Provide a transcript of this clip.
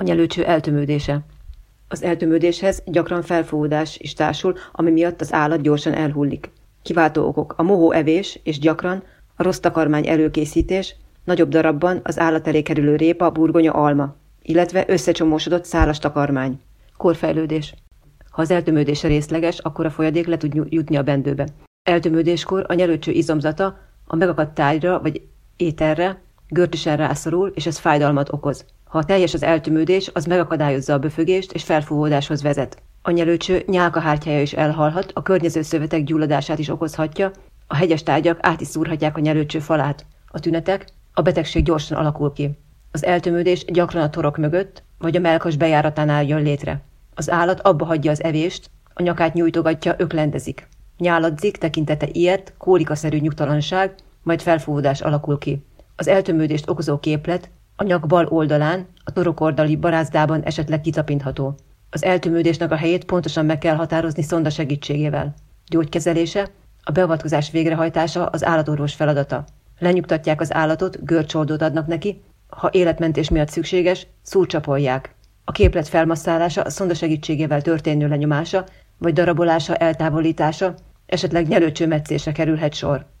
A nyelőcső eltömődése. Az eltömődéshez gyakran felfúvódás is társul, ami miatt az állat gyorsan elhullik. Kiváltó okok a mohó evés és gyakran a rossz takarmány előkészítés, nagyobb darabban az állat elé kerülő répa, burgonya, alma, illetve összecsomósodott szálas takarmány. Korfejlődés. Ha az eltömődése részleges, akkor a folyadék le tud jutni a bendőbe. Eltömődéskor a nyelőcső izomzata a megakadt tájra vagy éterre görcsösen rászorul, és ez fájdalmat okoz. Ha teljes az eltömődés, az megakadályozza a böfögést és felfúvódáshoz vezet. A nyelőcső nyálkahártyája is elhalhat, a környező szövetek gyulladását is okozhatja, a hegyes tárgyak át is szúrhatják a nyelőcső falát. A tünetek, a betegség gyorsan alakul ki. Az eltömődés gyakran a torok mögött, vagy a melkas bejáratánál jön létre. Az állat abba hagyja az evést, a nyakát nyújtogatja, öklendezik. Nyáladzik, tekintete ilyet, kólikaszerű nyugtalanság, majd felfúvódás alakul ki. Az eltömődést okozó képlet nyak bal oldalán, a torokordali barázdában esetleg kitapintható. Az eltömődésnek a helyét pontosan meg kell határozni szonda segítségével. Gyógykezelése, a beavatkozás végrehajtása az állatorvos feladata. Lenyugtatják az állatot, görcsoldót adnak neki, ha életmentés miatt szükséges, szúrcsapolják. A képlet felmasszálása, a szonda segítségével történő lenyomása, vagy darabolása, eltávolítása, esetleg nyelőcsőmetszésre kerülhet sor.